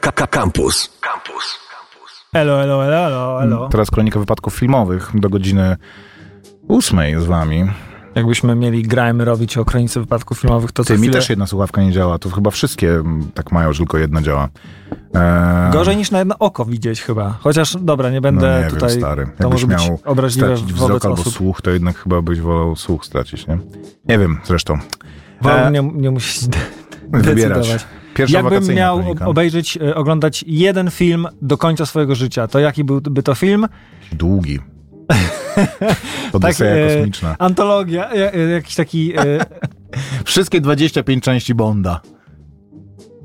Campus. Campus. Elo, elo, elo, elo, elo. Teraz kronika wypadków filmowych do godziny ósmej z wami. Jakbyśmy mieli grajmy robić o kronice wypadków filmowych, to co Ty, mi chwilę... też jedna słuchawka nie działa. To chyba wszystkie mm, tak mają, że tylko jedna działa. Eee, Gorzej niż na jedno oko widzieć chyba. Chociaż, dobra, nie no będę nie tutaj... wiem, stary. To Jakbyś może być miał obraźliwe stracić wzrok albo osób. słuch, to jednak chyba byś wolał słuch stracić, nie? Nie wiem, zresztą. Wolę E, nie, nie musisz Wybierać. decydować. Pierwsza Jakbym miał kronika. obejrzeć, e, oglądać jeden film do końca swojego życia, to jaki byłby to film? Długi. Odyseja e, kosmiczna. Antologia, e, e, jakiś taki... E, Wszystkie 25 części Bonda.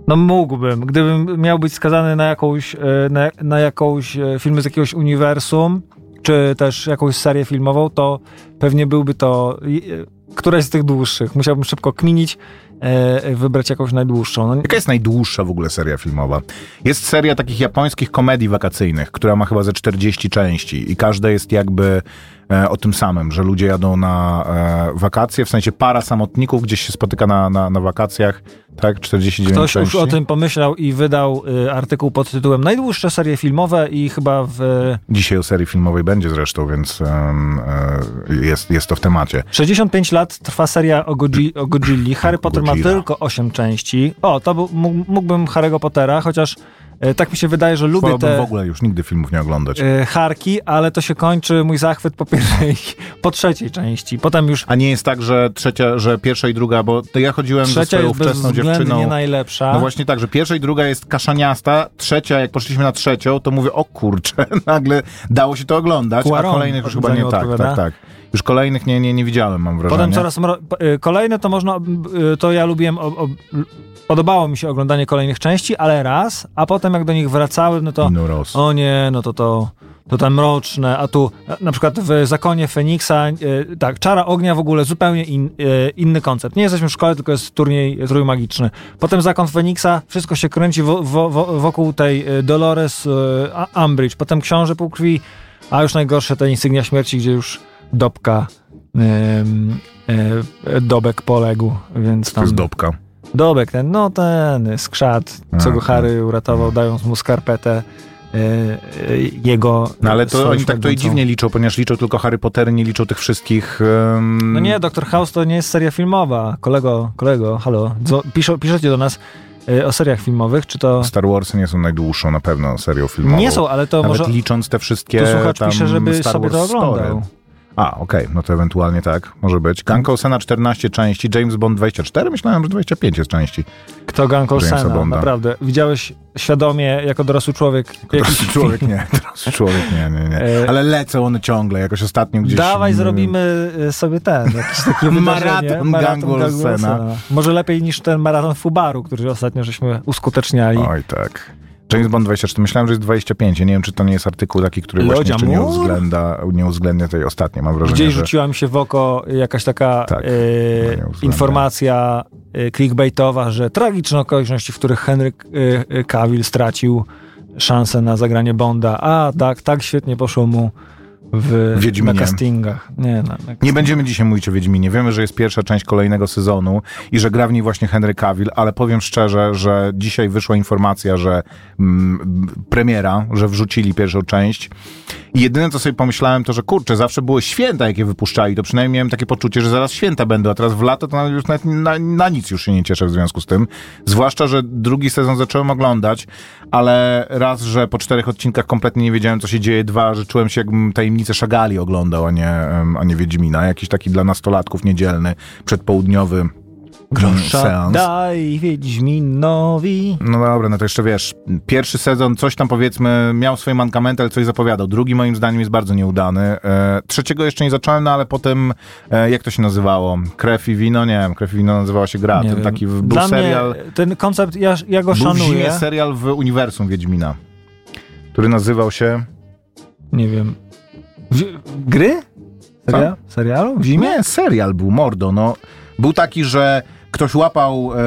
no mógłbym, gdybym miał być skazany na jakąś, e, na, na jakąś e, filmy z jakiegoś uniwersum, czy też jakąś serię filmową, to pewnie byłby to e, któraś z tych dłuższych. Musiałbym szybko kminić, e, wybrać jakąś najdłuższą. No, Jaka jest najdłuższa w ogóle seria filmowa? Jest seria takich japońskich komedii wakacyjnych, która ma chyba ze 40 części i każda jest jakby o tym samym, że ludzie jadą na e, wakacje, w sensie para samotników gdzieś się spotyka na, na, na wakacjach, tak? 49 Ktoś już części. o tym pomyślał i wydał y, artykuł pod tytułem Najdłuższe serie filmowe i chyba w Dzisiaj o serii filmowej będzie zresztą, więc e, jest, jest to w temacie. 65 lat trwa seria o, Godzi- o Godzilli. Harry Potter ma Godzilla. tylko 8 części. O, to był, mógł- mógłbym Harry'ego Pottera, chociaż tak mi się wydaje, że lubię Wolałbym te w ogóle już nigdy filmów nie oglądać. y, Harki, ale to się kończy mój zachwyt po pierwszej, po trzeciej części. Potem już A nie jest tak, że trzecia, że pierwsza i druga, bo to ja chodziłem ze trzecia swoją jest wczesną dziewczyną. najlepsza. No właśnie tak, że pierwsza i druga jest kaszaniasta, trzecia, jak poszliśmy na trzecią, to mówię, o kurczę, nagle dało się to oglądać, Cuaron a kolejnych już chyba nie tak, tak, tak. Już kolejnych nie, nie, nie widziałem, mam wrażenie. Potem coraz y, kolejne to można, y, to ja lubiłem, o, o, podobało mi się oglądanie kolejnych części, ale raz, a potem jak do nich wracałem, no to Inu Ross. o nie, no to to, to tam mroczne, a tu e, na przykład w Zakonie Feniksa, y, tak, Czara Ognia w ogóle zupełnie in, y, inny koncept. Nie jesteśmy w szkole, tylko jest turniej trójmagiczny. Potem Zakon Feniksa, wszystko się kręci wo, wo, wo, wokół tej Dolores y, A- Umbridge, potem Książę Półkrwi, a już najgorsze te Insygnia Śmierci, gdzie już Dobka y, Dobek poległ, więc To tam... jest Dobka. Dobek ten, no ten skrzat, co A, go tak. Harry uratował, dając mu skarpetę y, y, jego... No ale to oni tak to i dziwnie liczą, ponieważ liczą tylko Harry Pottery, nie liczą tych wszystkich... em, No nie, Doktor House to nie jest seria filmowa. Kolego, kolego, halo, dzo- piszą, piszecie do nas y, o seriach filmowych, czy to... Star Warsy nie są najdłuższą na pewno serią filmową. Nie są, ale to Nawet może... licząc te wszystkie Tu słuchacz tam pisze, żeby Star sobie to Wars oglądał. Story. A, okej, no to ewentualnie tak, może być. Gang Olsena 14 części, James Bond 24, myślałem, że 25 jest części. Kto Jamesa Olsena, Bonda. naprawdę. Widziałeś świadomie, jako dorosły człowiek, jakiś Dorosły człowiek nie, dorosły człowiek nie, nie, nie. E, Ale lecą one ciągle, jakoś ostatnio gdzieś... Dawaj, zrobimy y, sobie ten, jakieś takie wydarzenie. Maraton Gangu Olsena. Może lepiej niż ten maraton Fubaru, który ostatnio żeśmy uskuteczniali. Oj, tak. James Bond 24, myślałem, że jest 25. Ja nie wiem, czy to nie jest artykuł taki, który właśnie Lodzia jeszcze nie uwzględnia, nie uwzględnia tej ostatniej, mam wrażenie, Gdzieś że... rzuciła mi się w oko jakaś taka Tak, e, informacja e, clickbaitowa, że tragiczne okoliczności, w których Henry e, e, Cavill stracił szansę na zagranie Bonda. A, tak, tak świetnie poszło mu w, Wiedźminie. na castingach. Nie, na, na Nie będziemy dzisiaj mówić o Wiedźminie. Wiemy, że jest pierwsza część kolejnego sezonu i że gra w niej właśnie Henry Cavill, ale powiem szczerze, że dzisiaj wyszła informacja, że mm, premiera, że wrzucili pierwszą część. I jedyne, co sobie pomyślałem, to, że kurczę, zawsze były święta, jakie wypuszczali. To przynajmniej miałem takie poczucie, że zaraz święta będą, a teraz w lato to już nawet na, na nic już się nie cieszę w związku z tym. Zwłaszcza, że drugi sezon zacząłem oglądać, ale raz, że po czterech odcinkach kompletnie nie wiedziałem, co się dzieje, dwa, że czułem się, jakbym tajemnicę Szagali oglądał, a nie, a nie Wiedźmina. Jakiś taki dla nastolatków niedzielny, przedpołudniowy Grosza seans. daj Wiedźminowi. No dobra, no to jeszcze wiesz, pierwszy sezon coś tam powiedzmy miał swoje mankamenty, ale coś zapowiadał. Drugi moim zdaniem jest bardzo nieudany. E, trzeciego jeszcze nie zacząłem, no ale potem, e, jak to się nazywało? Krew i wino? Nie wiem, Krew i wino nazywała się gra. Nie Ten wiem. taki w- był Dla serial, ten koncept, ja, ja go był w szanuję. zimie serial w uniwersum Wiedźmina, który nazywał się... Nie wiem. W, gry? Seria, serialu? W zimie? Nie, serial był, mordo, no. Był taki, że ktoś łapał e,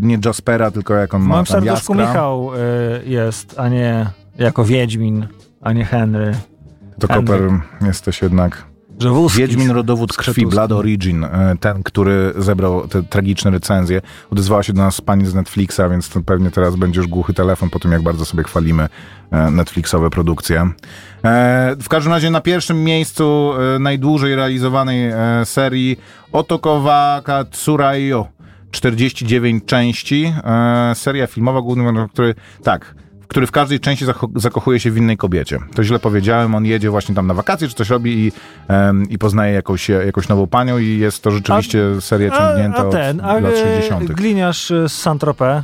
nie Jaspera, tylko jak on W ma tam serduszku jaskra. Michał y, jest, a nie jako Wiedźmin, a nie Henry. To. Koper jesteś jednak Że wózki Wiedźmin Rodowód Krwi. Blood Origin, e, ten, który zebrał te tragiczne recenzje. Odezwała się do nas pani z Netflixa, więc to pewnie teraz będzie już głuchy telefon po tym, jak bardzo sobie chwalimy e, Netflixowe produkcje. E, W każdym razie na pierwszym miejscu e, najdłużej realizowanej e, serii Otokowaka Tsuraiyo. 49 części. Seria filmowa, główny który, tak, który w każdej części zakochuje się w innej kobiecie. To źle powiedziałem, on jedzie właśnie tam na wakacje, czy coś robi i, em, i poznaje jakąś, jakąś nową panią i jest to rzeczywiście seria A, ciągnięta a ten, od a lat e, 60. gliniarz z Saint-Tropez,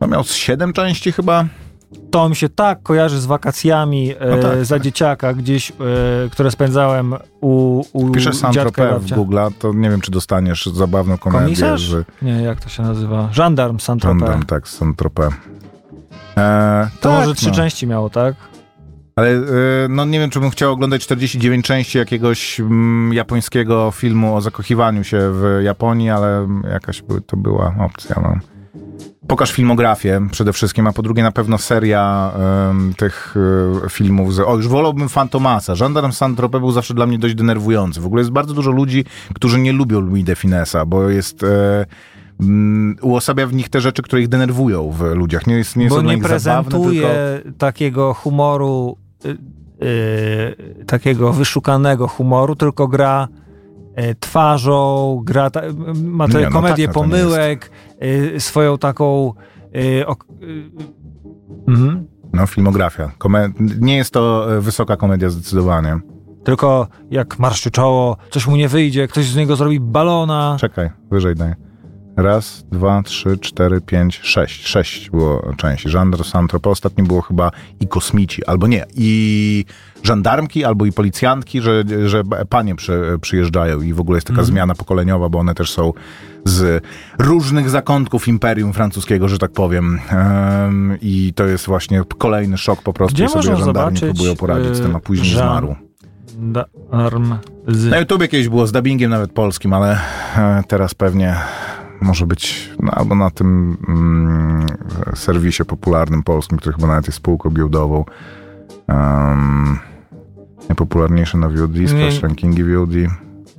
No miał z 7 części chyba. To mi się tak kojarzy z wakacjami e, No tak, za tak. dzieciaka gdzieś, e, które spędzałem u, u Piszesz dziadka i Saint-Tropez w. Google, to nie wiem, czy dostaniesz zabawną komedię Komisarz? z Nie, jak to się nazywa? Żandarm Saint-Tropez. Random, tak, z Saint-Tropez. E, To tak, może trzy no. części miało, tak? Ale y, no nie wiem, czy bym chciał oglądać 49 części jakiegoś mm, japońskiego filmu o zakochiwaniu się w Japonii, ale jakaś by, to była opcja. No. Pokaż filmografię przede wszystkim, a po drugie na pewno seria em, tych y, filmów. Z, o, już wolałbym Fantomasa. Żandarm Saint-Tropez był zawsze dla mnie dość denerwujący. W ogóle jest bardzo dużo ludzi, którzy nie lubią Louis de Finessa, bo jest... E, mm, uosabia w nich te rzeczy, które ich denerwują w ludziach. Nie jest, nie jest Bo nie nich zabawne, prezentuje tylko... takiego humoru, y, y, takiego wyszukanego humoru, tylko gra y, twarzą, gra ta, ma tę Nie, no komedię tak, no pomyłek, y, swoją taką... Y, ok, y, mhm. No, filmografia. Kome- nie jest to e, wysoka komedia zdecydowanie. Tylko jak marszczy czoło, coś mu nie wyjdzie, ktoś z niego zrobi balona. Czekaj, wyżej daj. Raz, dwa, trzy, cztery, pięć, sześć. Sześć było części. Żandar, Santropo. Ostatnio było chyba i kosmici, albo nie. I żandarmki, albo i policjantki, że, że panie przy, przyjeżdżają i w ogóle jest taka Mhm. zmiana pokoleniowa, bo one też są z różnych zakątków Imperium Francuskiego, że tak powiem. Em, I to jest właśnie kolejny szok po prostu. Gdzie sobie można żandarmi próbują poradzić z tym, a później Jean- zmarł. Arm z... Na YouTubie kiedyś było z dubbingiem nawet polskim, ale e, teraz pewnie może być no, albo na tym mm, serwisie popularnym polskim, który chyba nawet jest spółką giełdową. Um, najpopularniejsze na VOD, sprawdź rankingi VOD.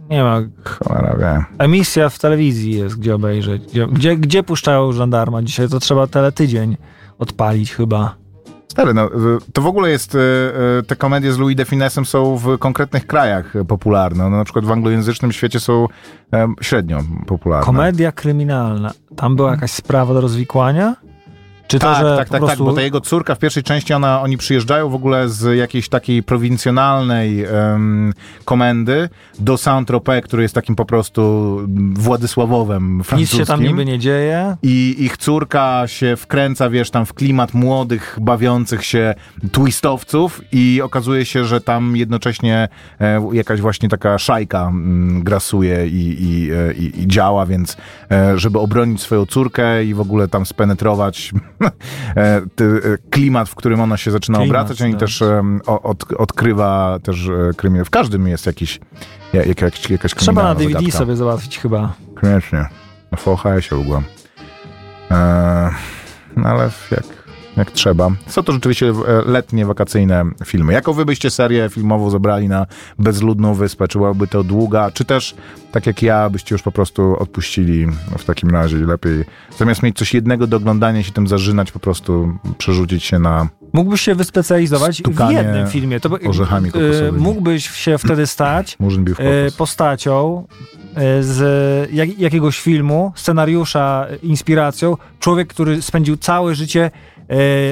Nie ma. Cholera wie. Emisja w telewizji jest, gdzie obejrzeć. Gdzie, gdzie, gdzie puszczają żandarma dzisiaj? To trzeba teletydzień odpalić chyba. Stary, no, to w ogóle jest, y, y, te komedie z Louis de Finessem są w konkretnych krajach popularne. No, na przykład w anglojęzycznym świecie są średnio popularne. Komedia kryminalna. Tam była jakaś sprawa do rozwikłania? Czy to, tak, że tak, po tak, prostu... tak, bo ta jego córka w pierwszej części, ona, oni przyjeżdżają w ogóle z jakiejś takiej prowincjonalnej em, komendy do Saint-Tropez, który jest takim po prostu Władysławowem Nic francuskim. się tam niby nie dzieje. I ich córka się wkręca, wiesz, tam w klimat młodych, bawiących się twistowców i okazuje się, że tam jednocześnie e, jakaś właśnie taka szajka mm, grasuje i, i, e, i, i działa, więc e, żeby obronić swoją córkę i w ogóle tam spenetrować klimat, w którym ona się zaczyna Klimat, obracać, oni tak. też em, o- od, odkrywa też e, kryminał. W każdym jest jakiś, jak, jakaś, jakaś Trzeba na DVD zagadka. sobie załatwić chyba. Koniecznie. Na VHS-ie ugłam. Eee, no ale jak, jak trzeba. Są to rzeczywiście e, letnie, wakacyjne filmy. Jaką wy byście serię filmową zebrali na bezludną wyspę? Czy byłaby to długa? Czy też, tak jak ja, byście już po prostu odpuścili w takim razie lepiej? Zamiast mieć coś jednego do oglądania się tym zażynać, po prostu przerzucić się na... Mógłbyś się wyspecjalizować w jednym filmie. To, orzechami kokosowymi. mógłbyś się wtedy stać Focus. postacią z jak, jakiegoś filmu, scenariusza, inspiracją. Człowiek, który spędził całe życie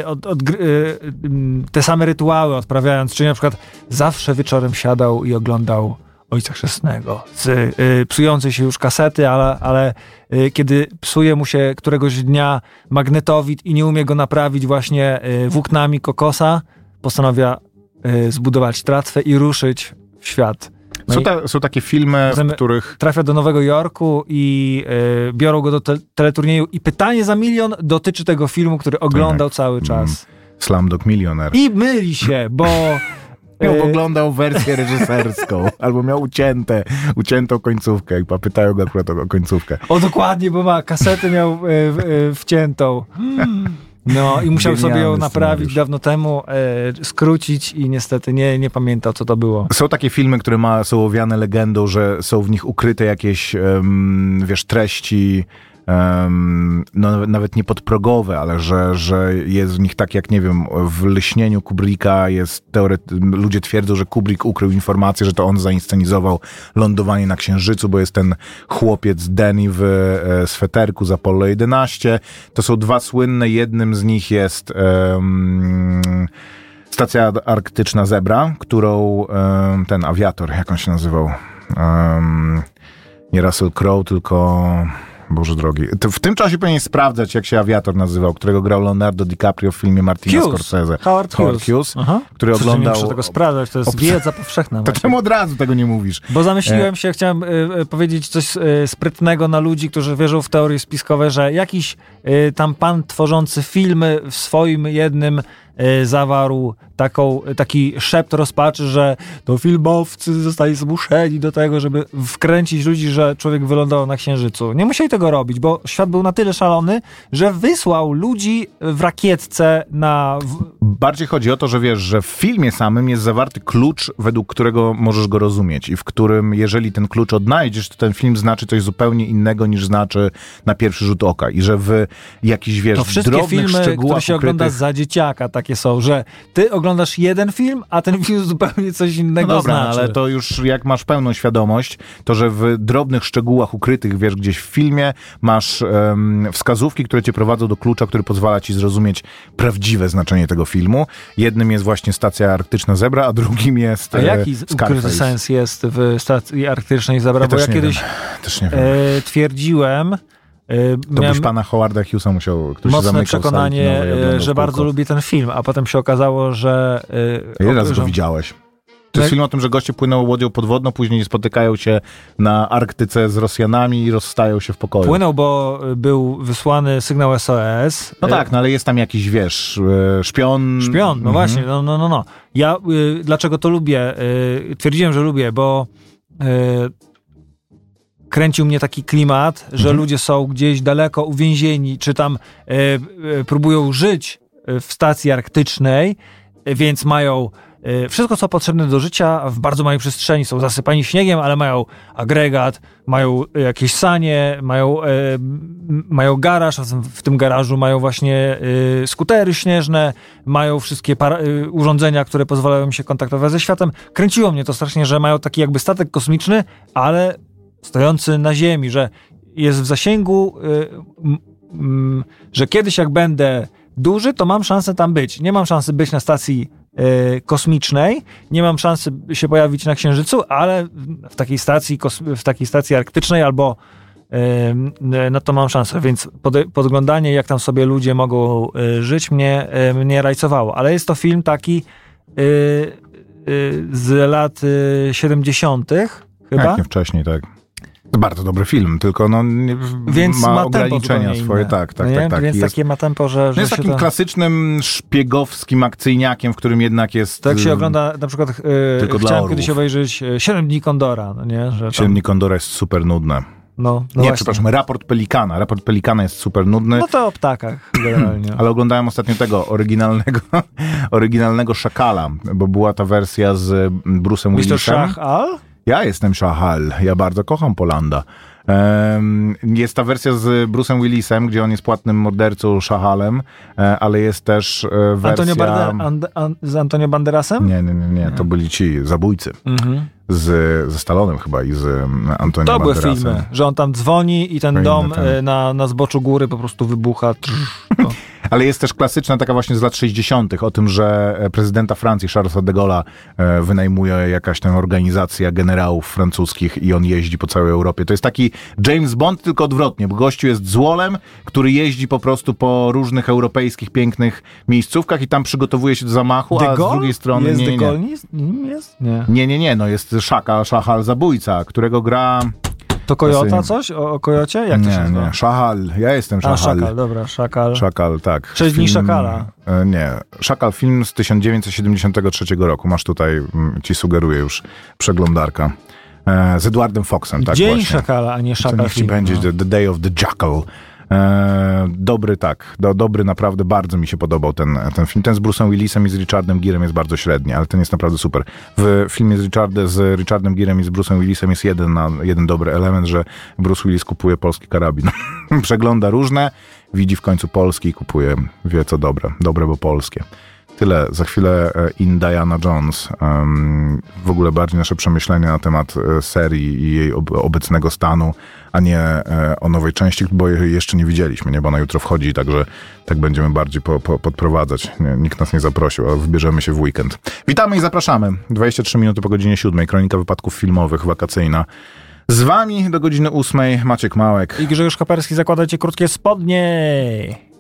od, od, gr- e, te same rytuały odprawiając, czyli na przykład zawsze wieczorem siadał i oglądał Ojca Chrzestnego z e, psującej się już kasety, ale, ale e, kiedy psuje mu się któregoś dnia magnetowid i nie umie go naprawić właśnie e, włóknami kokosa, postanawia e, zbudować tratwę i ruszyć w świat. No Są, ta, są takie filmy, w których... trafia do Nowego Jorku i e, biorą go do te teleturnieju i pytanie za milion dotyczy tego filmu, który oglądał cały czas. Slumdog Millionaire. I myli się, bo Miał e, oglądał wersję reżyserską, albo miał ucięte, uciętą końcówkę i pytają go akurat o, końcówkę. o dokładnie, bo ma kasetę miał w- e, wciętą. No i musiał sobie ją naprawić scenariusz. dawno temu, e, skrócić i niestety nie, nie pamiętał, co to było. Są takie filmy, które ma, są owiane legendą, że są w nich ukryte jakieś, em, wiesz, treści, no, nawet nie podprogowe, ale że, że jest w nich tak jak, nie wiem, w Lśnieniu Kubricka jest teoret- ludzie twierdzą, że Kubrick ukrył informację, że to on zainscenizował lądowanie na Księżycu, bo jest ten chłopiec Danny w e, sweterku z Apollo 11. To są dwa słynne, jednym z nich jest... em, Stacja arktyczna Zebra, którą em, ten awiator, jak on się nazywał? Em, nie Russell Crowe, tylko. Boże drogi. To w tym czasie powinien sprawdzać, jak się awiator nazywał, którego grał Leonardo DiCaprio w filmie Martina Hughes. Scorsese. Howard Hughes. Hughes, Aha. który Przecież Nie oglądał. muszę tego sprawdzać, to jest obs- wiedza powszechna. To czemu od razu tego nie mówisz? Bo zamyśliłem się, chciałem y, powiedzieć coś y, sprytnego na ludzi, którzy wierzą w teorie spiskowe, że jakiś y, tam pan tworzący filmy w swoim jednym zawarł taką, taki szept rozpaczy, że to filmowcy zostali zmuszeni do tego, żeby wkręcić ludzi, że człowiek wylądował na Księżycu. Nie musieli tego robić, bo świat był na tyle szalony, że wysłał ludzi w rakietce na... Bardziej chodzi o to, że wiesz, że w filmie samym jest zawarty klucz, według którego możesz go rozumieć i w którym, jeżeli ten klucz odnajdziesz, to ten film znaczy coś zupełnie innego niż znaczy na pierwszy rzut oka i że w jakichś, wiesz, To wszystkie drobnych filmy, szczegółach które się ogląda ukrytych... za dzieciaka, takie są, że ty oglądasz jeden film, a ten film zupełnie coś innego No dobra, znaczy. ale to już jak masz pełną świadomość, to że w drobnych szczegółach ukrytych, wiesz, gdzieś w filmie masz em, wskazówki, które cię prowadzą do klucza, który pozwala ci zrozumieć prawdziwe znaczenie tego filmu. Jednym jest właśnie stacja arktyczna Zebra, a drugim jest A e, jaki ukryty sens jest w stacji arktycznej Zebra? Ja Bo też ja nie kiedyś wiem. Też nie wiem. e, twierdziłem, e, to byś pana Howarda Hughesa musiał, się mocne przekonanie, e, że bardzo lubię ten film, a potem się okazało, że... Ile razy że- go widziałeś? To jest Tak. film o tym, że goście płyną łodzią podwodną, później spotykają się na Arktyce z Rosjanami i rozstają się w pokoju. Płynął, bo był wysłany sygnał SOS. No tak, no ale jest tam jakiś, wiesz, e, szpion. Szpion, no Mhm. właśnie, no, no, no, no. Ja y, dlaczego to lubię? Y, twierdziłem, że lubię, bo y, kręcił mnie taki klimat, że Mhm. ludzie są gdzieś daleko uwięzieni, czy tam y, y, próbują żyć y, w stacji arktycznej, y, więc mają y, wszystko, co potrzebne do życia w bardzo małej przestrzeni. Są zasypani śniegiem, ale mają agregat, mają y, jakieś sanie, mają, y, mają garaż, w tym garażu mają właśnie y, skutery śnieżne, mają wszystkie y, urządzenia, które pozwalają im się kontaktować ze światem. Kręciło mnie to strasznie, że mają taki jakby statek kosmiczny, ale stojący na ziemi, że jest w zasięgu, y, że kiedyś jak będę duży, to mam szansę tam być. Nie mam szansy być na stacji y, kosmicznej, nie mam szansy się pojawić na Księżycu, ale w takiej stacji, w takiej stacji arktycznej albo y, no to mam szansę, więc pod, podglądanie, jak tam sobie ludzie mogą y, żyć, mnie, mnie rajcowało. Ale jest to film taki z lat y, 70. chyba. Jak nie wcześniej, tak. To bardzo dobry film, tylko no, nie, Więc ma, ma, ograniczenia swoje. Tak, tak, No nie? tak, tak. Więc jest, takie ma tempo, że, no że jest takim to... klasycznym szpiegowskim akcyjniakiem, w którym jednak jest... Tak się y, ogląda, na przykład e, Tylko dla chciałem orłów. kiedyś obejrzeć e, 7 dni Kondora, no nie? Że tam, Siedemnik Kondora jest super nudne. no, no nie, przepraszam, raport Pelikana. Raport Pelikana jest super nudny. No to o ptakach generalnie. Ale oglądałem ostatnio tego oryginalnego, oryginalnego Szakala, bo była ta wersja z Bruce'em Mr. Willisem. Shah Al? Ja jestem Shahal, ja bardzo kocham Polanda. Jest ta wersja z Bruce'em Willisem, gdzie on jest płatnym mordercą Shahalem, e, ale jest też e, wersja... Antonio and, an, z Antonio Banderasem? Nie, nie, nie, nie, to byli ci zabójcy. Mhm. Z, ze Stalonem chyba i z em, Antonio To były filmy, że on tam dzwoni i ten dom tak. e, na, na zboczu góry po prostu wybucha. Trz. Ale jest też klasyczna taka właśnie z lat 60. o tym, że e, prezydenta Francji, Charlesa de Gaulle'a, e, wynajmuje jakaś tam organizacja generałów francuskich i on jeździ po całej Europie. To jest taki James Bond, tylko odwrotnie, bo gościu jest złolem, który jeździ po prostu po różnych europejskich, pięknych miejscówkach i tam przygotowuje się do zamachu, De a z drugiej strony... Jest nie, nie, nie. jest? Nie. Nie, nie, nie, no jest Szaka, Szachal zabójca, którego gra... To Kojota coś? O, o Kojocie? Jak to się Nie, nazywa? nie, Szachal, ja jestem A, Szachal. Szakal, dobra, Szakal. Szakal, tak. Sześć dni Szakala. e, Nie. Szakal, film z 1973 roku. Masz tutaj, mm, ci sugeruję już, przeglądarka. E, Z Edwardem Foxem, tak Dzień właśnie. Szakala, a nie To Szakal niech ci będzie no. the, the Day of the Jackal. E, dobry, tak. Do, dobry, naprawdę bardzo mi się podobał ten, ten film. Ten z Bruce'em Willisem i z Richardem Girem jest bardzo średni, ale ten jest naprawdę super. W filmie z, Richardem, z Richardem Girem i z Bruce'em Willisem jest jeden, jeden dobry element, że Bruce Willis kupuje polski karabin. Przegląda różne, widzi w końcu polski i kupuje, wie co dobre. Dobre, bo polskie. Tyle. Za chwilę e, in Diana Jones. w ogóle bardziej nasze przemyślenia na temat e, serii i jej obecnego stanu, a nie e, o nowej części, bo jej jeszcze nie widzieliśmy, nie? bo ona jutro wchodzi, także tak będziemy bardziej po, po, podprowadzać. Nikt nas nie zaprosił, a wybierzemy się w weekend. Witamy i zapraszamy. 23 minuty po godzinie 7. Kronika wypadków filmowych, wakacyjna. Z wami do godziny 8 Maciek Małek. I Grzegorz Kaperski zakładacie krótkie spodnie.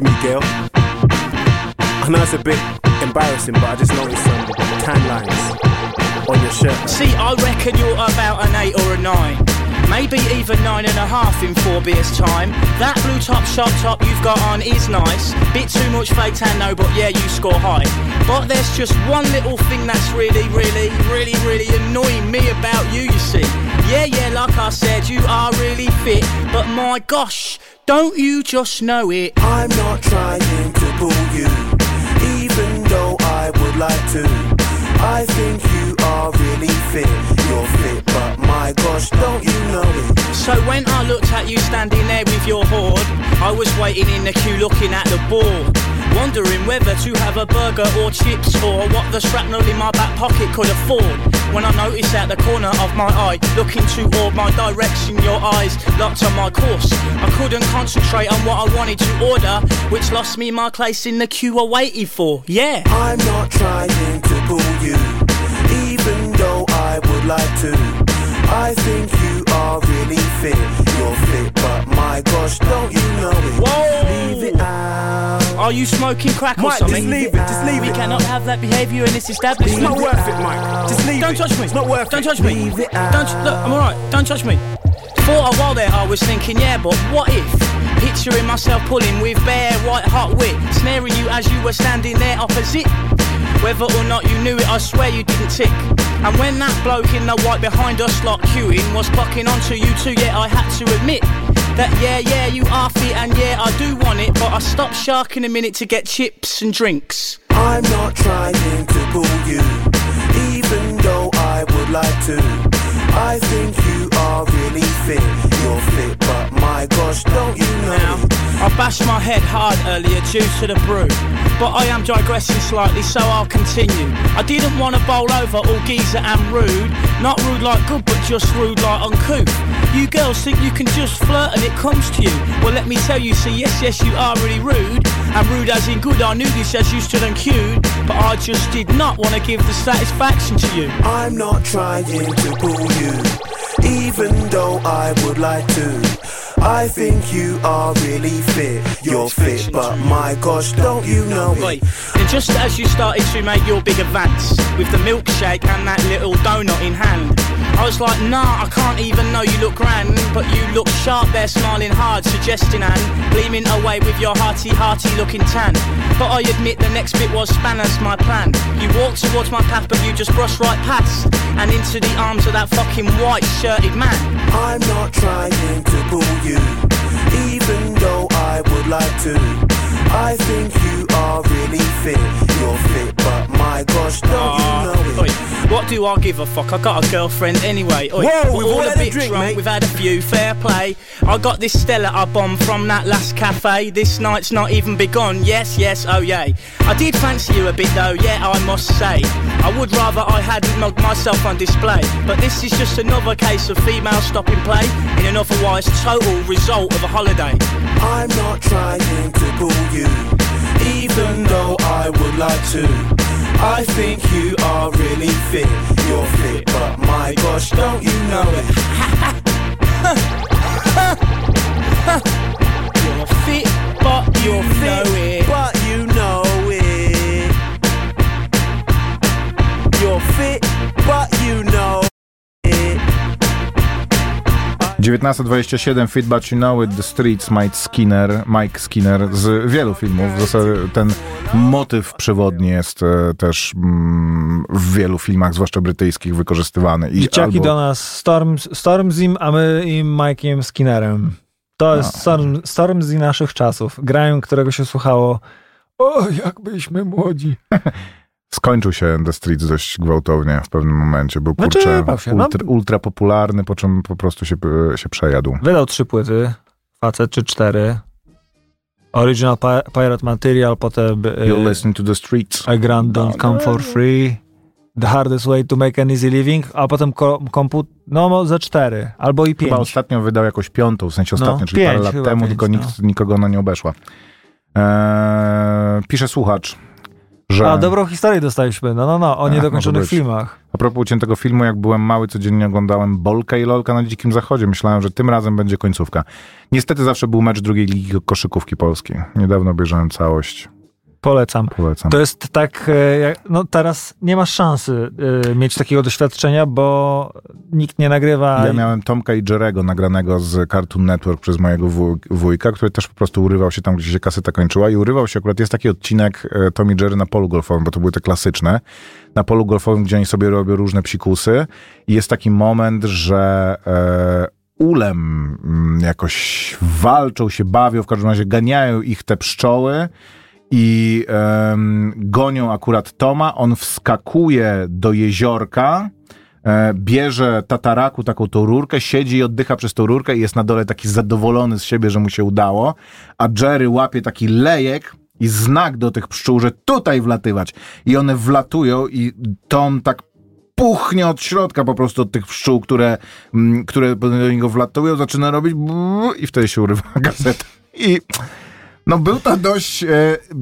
Excuse me, girl. I know it's a bit embarrassing, but I just noticed some tan lines on your shirt. See, I reckon you're about an eight or a nine. Maybe even nine and a half in four beers time. That blue top shop top you've got on is nice. Bit too much fake tan though, but yeah, you score high. But there's just one little thing that's really, really, really, really annoying me about you, you see. Yeah, yeah, like I said, you are really fit, but my gosh, don't you just know it? I'm not trying to pull you, even though I would like to. I think you are really fit, you're fit, but my gosh, don't you know it? So when I looked at you standing there with your hoard, I was waiting in the queue looking at the board. Wondering whether to have a burger or chips or what the shrapnel in my back pocket could afford. When I noticed out the corner of my eye, looking toward my direction, your eyes locked on my course. I couldn't concentrate on what I wanted to order, which lost me my place in the queue I waited for. Yeah. I'm not trying to pull you, even though I would like to. I think you are really fit. You're fit, but my gosh, don't you know it? Whoa! Leave it out. Are you smoking crack or Mike, something? just leave it, just ah. leave we it. We cannot have that behaviour in this establishment. It's not worth it, Mike. Just leave it. Don't it. touch me. It's not worth it. Don't it. touch me. Leave it Don't. Look, I'm alright. Don't touch me. For a while there, I was thinking, yeah, but what if? Picturing myself pulling with bare white hot wit, snaring you as you were standing there opposite. Whether or not you knew it, I swear you didn't tick. And when that bloke in the white behind us, like queuing, was clocking onto you too, yeah, I had to admit that yeah, yeah, you are fit, and yeah, I do want it, but I stopped sharking a minute to get chips and drinks. I'm not trying to pull you, even though I would like to. I think you are really fit, you're fit, but my gosh, don't you know? Now, I bashed my head hard earlier due to the brew, but I am digressing slightly, so I'll continue. I didn't want to bowl over all geezer and rude, not rude like good, but just rude like uncouth. You girls think you can just flirt and it comes to you. Well, let me tell you, see, yes, yes, you are really rude, and rude as in good. I knew this as you stood and queued, but I just did not want to give the satisfaction to you. I'm not trying to pull you, even though I would like to. I think you are really fit. You're fit, but my gosh, don't you know it? And just as you started to make your big advance with the milkshake and that little donut in hand, I was like, nah, I can't even know you look grand, but you look sharp there, smiling hard, suggesting and gleaming away with your hearty, hearty looking tan. But I admit the next bit was spanners my plan. You walked towards my path, but you just brushed right past and into the arms of that fucking white shirted man. I'm not trying to pull you, even though I would like to. I think you are really fit. You're fit, but my gosh, don't you ah, know it? What do I give a fuck? I got a girlfriend anyway. Oi, Whoa, we're we've all all a had a bit drink, drunk. mate. We've had a few. Fair play. I got this Stella I bombed from that last cafe. This night's not even begun. Yes, yes, oh yay. I did fancy you a bit though. Yeah, I must say. I would rather I hadn't mugged myself on display. But this is just another case of female stopping play in an otherwise total result of a holiday. I'm not trying to pull you, even though I would like to. I think you are really fit. You're fit, but my gosh, don't you know it? you're fit, but you're fit, know it. 19.27 Fit But You Know It, The Streets, Mike Skinner, Mike Skinner z wielu filmów. W zasadzie ten motyw przewodni jest e, też mm, w wielu filmach, zwłaszcza brytyjskich, wykorzystywany. I Dzieciaki albo- do nas Storm, Stormzim, a my im Mike'iem Skinnerem. To jest No. Storm, Stormzy naszych czasów. Grają, którego się słuchało o, jak byliśmy młodzi. Skończył się The Streets dość gwałtownie w pewnym momencie. Był Znaczy, kurczę się, no. ultra, ultra popularny, po czym po prostu się, się przejadł. Wydał trzy płyty, facet czy cztery. Original Pi- Pirate Material, potem You're y, listening to The Streets. A Grand Don't Come For Free, The Hardest Way to Make an Easy Living, a potem ko- komput... No, ze cztery, albo i Chyba pięć. ostatnio wydał jakąś piątą, w sensie No, ostatnio, czyli pięć, parę lat chyba temu, pięć, tylko no. nikt, nikogo ona nie obeszła. Eee, pisze słuchacz, że A, dobrą historię dostaliśmy, no, no, no, o Ach, niedokończonych być. filmach. a propos uciętego filmu, jak byłem mały, codziennie oglądałem Bolkę i Lolka na Dzikim Zachodzie. Myślałem, że tym razem będzie końcówka. Niestety zawsze był mecz drugiej ligi koszykówki polskiej. Niedawno obejrzałem całość. Polecam. Polecam. To jest tak, e, no teraz nie masz szansy e, mieć takiego doświadczenia, bo nikt nie nagrywa. Ja miałem Tomka i Jerego nagranego z Cartoon Network przez mojego wuj- wujka, który też po prostu urywał się tam, gdzie się kaseta kończyła i urywał się akurat, jest taki odcinek e, Tom i Jerry na polu golfowym, bo to były te klasyczne, na polu golfowym, gdzie oni sobie robią różne psikusy i jest taki moment, że e, ulem mm, jakoś walczą, się bawią, w każdym razie ganiają ich te pszczoły i em, gonią akurat Toma, on wskakuje do jeziorka, e, bierze tataraku, taką tą rurkę, siedzi i oddycha przez tą rurkę i jest na dole taki zadowolony z siebie, że mu się udało, a Jerry łapie taki lejek i znak do tych pszczół, że tutaj wlatywać. I one wlatują i Tom tak puchnie od środka po prostu od tych pszczół, które, mm, które do niego wlatują, zaczyna robić i wtedy się urywa gazeta. I no był to dość, e,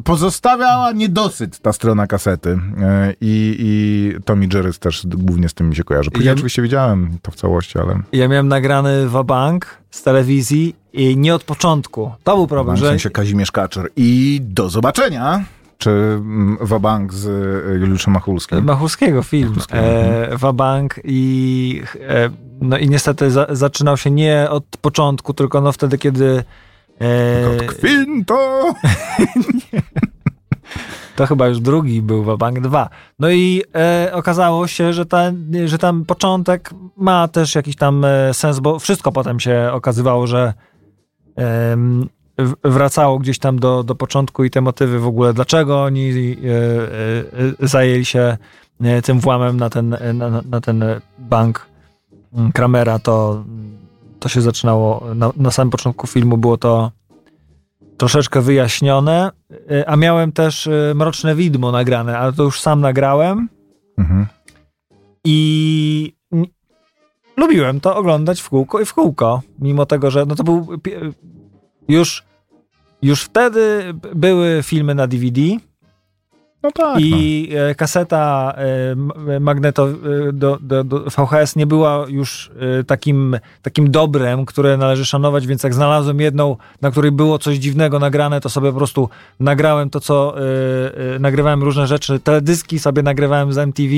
pozostawiała niedosyt ta strona kasety e, i, i Tommy Jerry też głównie z tym mi się kojarzy. Później Ja- oczywiście widziałem to w całości, ale Ja miałem nagrany wabank z telewizji i nie od początku. To był problem, w że sensie Kazimierz Kaczor. I do zobaczenia! Czy mm, Wabank z e, Juliuszem Machulskim? Machulskiego film. Machulskiego, E, wabank i e, no i niestety za, zaczynał się nie od początku, tylko no wtedy, kiedy e, Kot Kwinto! To chyba już drugi był Wabank 2. No i e, okazało się, że, ta, że tam początek ma też jakiś tam e, sens, bo wszystko potem się okazywało, że w- wracało gdzieś tam do, do początku i te motywy w ogóle, dlaczego oni e, e, e, zajęli się e, tym włamem na ten, e, na, na- ten e, bank Kramera, to, to się zaczynało, na, na samym początku filmu było to troszeczkę wyjaśnione, y, a miałem też y, Mroczne Widmo nagrane, ale to już sam nagrałem Mhm. i lubiłem to oglądać w kółko i w kółko, mimo tego, że no to był już już wtedy były filmy na DVD No tak. no. i e, kaseta e, magneto e, do, do, do VHS nie była już takim, takim dobrem, które należy szanować, więc jak znalazłem jedną, na której było coś dziwnego nagrane, to sobie po prostu nagrałem to, co nagrywałem różne rzeczy, teledyski sobie nagrywałem z MTV,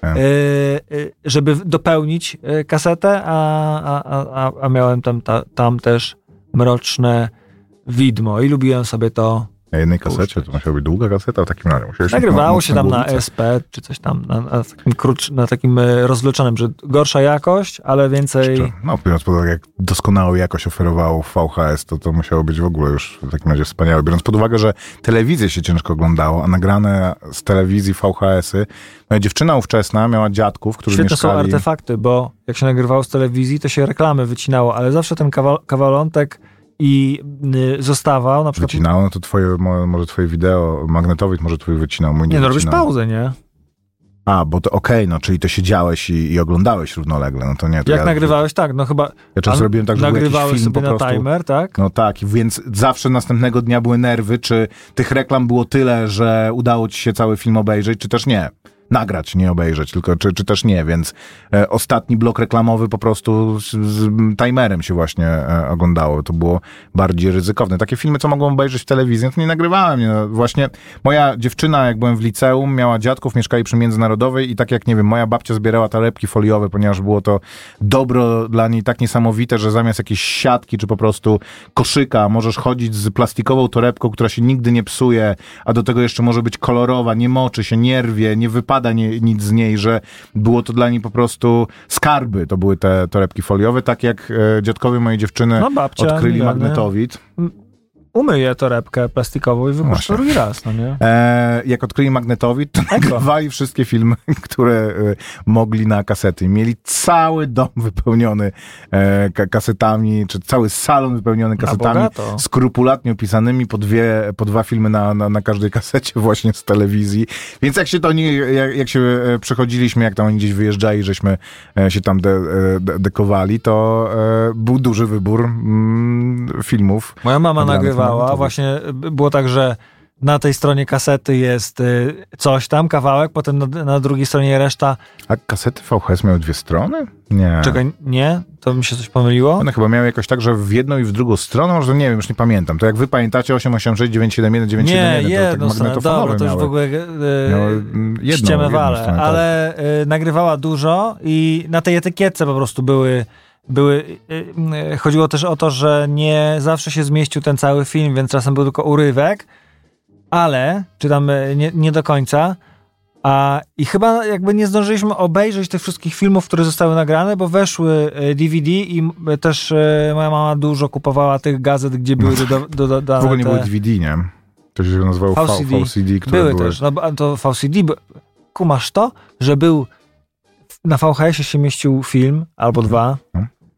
Tak. e, e, żeby dopełnić kasetę, a, a, a, a- a miałem tam, ta, tam też mroczne widmo i lubiłem sobie to Na jednej kasecie, to musiała być długa kaseta w takim razie. Musiałeś Nagrywało się tam na głowicę. SP, czy coś tam, na, na takim, krótsz, na takim e, rozwleczonym, że gorsza jakość, ale więcej... Czy- No, biorąc pod uwagę, jak doskonałą jakość oferowało VHS, to to musiało być w ogóle już w takim razie wspaniałe. Biorąc pod uwagę, że telewizję się ciężko oglądało, a nagrane z telewizji VHS-y, moja dziewczyna ówczesna miała dziadków, którzy Świetne są mieszkali... artefakty, bo jak się nagrywało z telewizji, to się reklamy wycinało, ale zawsze ten kawa kawalątek i y, zostawał, na przykład... Wycinało, no to twoje, mo- może twoje wideo, magnetowid może twój wycinał, mój nie Nie, no robisz pauzę, nie? A, bo to okej, no, czyli to siedziałeś i, i oglądałeś równolegle, no to nie. To Jak ja, nagrywałeś, tak, no chyba... Ja a robiłem tak, że Nagrywałeś film sobie po na timer, tak? No tak, więc zawsze następnego dnia były nerwy, czy tych reklam było tyle, że udało ci się cały film obejrzeć, czy też nie. Nagrać, nie obejrzeć, tylko czy, czy też nie, więc e, ostatni blok reklamowy po prostu z, z timerem się właśnie e, oglądało. To było bardziej ryzykowne. Takie filmy, co mogłem obejrzeć w telewizji, to nie nagrywałem. Nie, no, właśnie moja dziewczyna, jak byłem w liceum, miała dziadków, mieszkali przy Międzynarodowej i tak jak, nie wiem, moja babcia zbierała torebki foliowe, ponieważ było to dobro dla niej tak niesamowite, że zamiast jakiejś siatki, czy po prostu koszyka, możesz chodzić z plastikową torebką, która się nigdy nie psuje, a do tego jeszcze może być kolorowa, nie moczy się, nie rwie, nie wypada nie, nic z niej, że było to dla niej po prostu skarby. To były te torebki foliowe, tak jak e, dziadkowie mojej dziewczyny No, babcia, odkryli magnetowid. Umyję torebkę plastikową i wypuszczę drugi raz, no nie? E, jak odkryli magnetowid, to nagrywali wszystkie filmy, które e, mogli na kasety. Mieli cały dom wypełniony e, ka- kasetami, czy cały salon wypełniony kasetami, skrupulatnie opisanymi, po, dwie, po dwa filmy na, na, na każdej kasecie właśnie z telewizji. Więc jak się to nie, jak, jak się e, przechodziliśmy, jak tam oni gdzieś wyjeżdżali, żeśmy e, się tam de, e, de, dekowali, to był duży wybór mm, filmów. Moja mama Nagrane nagrywała, magnetowi. właśnie y, było tak, że na tej stronie kasety jest y, coś tam, kawałek, potem na, na drugiej stronie reszta. A kasety VHS miały dwie strony? Nie. Czekaj, nie? To mi się coś pomyliło? One chyba miały jakoś tak, że w jedną i w drugą stronę, może nie wiem, już nie pamiętam. To jak wy pamiętacie 886, 971, Nie, 971, to jedną tak stronę. magnetofonowe Dobra, to w ogóle y, Miały, mm, ściemę wale, tak. ale y, nagrywała dużo i na tej etykietce po prostu były były, y, y, chodziło też o to, że nie zawsze się zmieścił ten cały film, więc czasem był tylko urywek, ale, czy tam y, nie, nie do końca, a, I chyba jakby nie zdążyliśmy obejrzeć tych wszystkich filmów, które zostały nagrane, bo weszły DVD i też moja mama dużo kupowała tych gazet, gdzie były do, do, dodane W ogóle nie te... były DVD, nie? To się nazywało VCD, VCD. Które Były były... też, no to VCD, kumasz to, że był na VHS-ie się mieścił film albo dwa,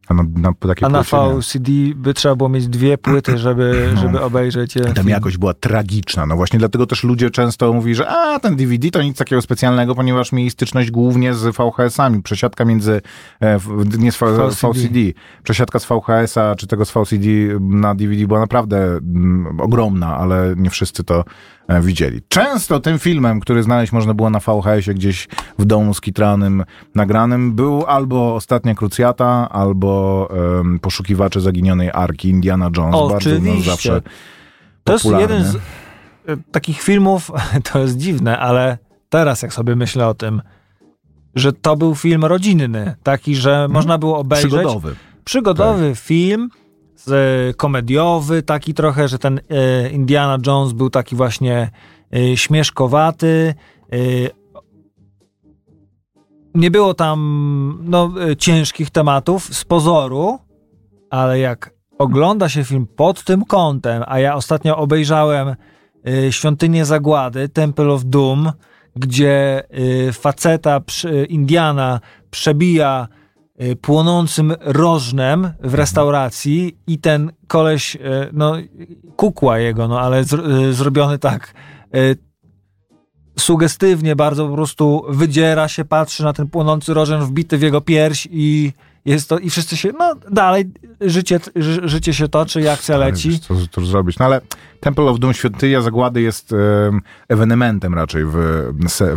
A na, na a na. VCD by trzeba było mieć dwie płyty, żeby, No. żeby obejrzeć je. Tam film. jakość była tragiczna. No właśnie dlatego też ludzie często mówili, że a, ten DVD to nic takiego specjalnego, ponieważ mieli styczność głównie z VHS-ami. Przesiadka między, e, nie z VCD. VCD, przesiadka z VHS-a czy tego z VCD na DVD była naprawdę mm, ogromna, ale nie wszyscy to widzieli. Często tym filmem, który znaleźć można było na VHS-ie gdzieś w domu skitranym, nagranym, był albo Ostatnia Krucjata, albo em, Poszukiwacze Zaginionej Arki, Indiana Jones. Bardzo no, Oczywiście. zawsze To jest popularny. jeden z y, takich filmów, to jest dziwne, ale teraz jak sobie myślę o tym, że to był film rodzinny, taki, że można było obejrzeć. Przygodowy. przygodowy film, z, komediowy, taki trochę, że ten e, Indiana Jones był taki właśnie e, śmieszkowaty. Nie było tam no, ciężkich tematów z pozoru, ale jak ogląda się film pod tym kątem, a ja ostatnio obejrzałem Świątynię Zagłady, Temple of Doom, gdzie faceta Indiana przebija y, płonącym rożnem w restauracji i ten koleś, y, no kukła jego, no ale y, zrobiony tak y, sugestywnie bardzo po prostu wydziera się, patrzy na ten płonący rożen wbity w jego pierś i jest to, i wszyscy się, no dalej życie, ży, życie się toczy i akcja leci. Wiesz, Co, co zrobić? No ale Temple of Doom, Świątynia Zagłady jest em, ewenementem raczej w,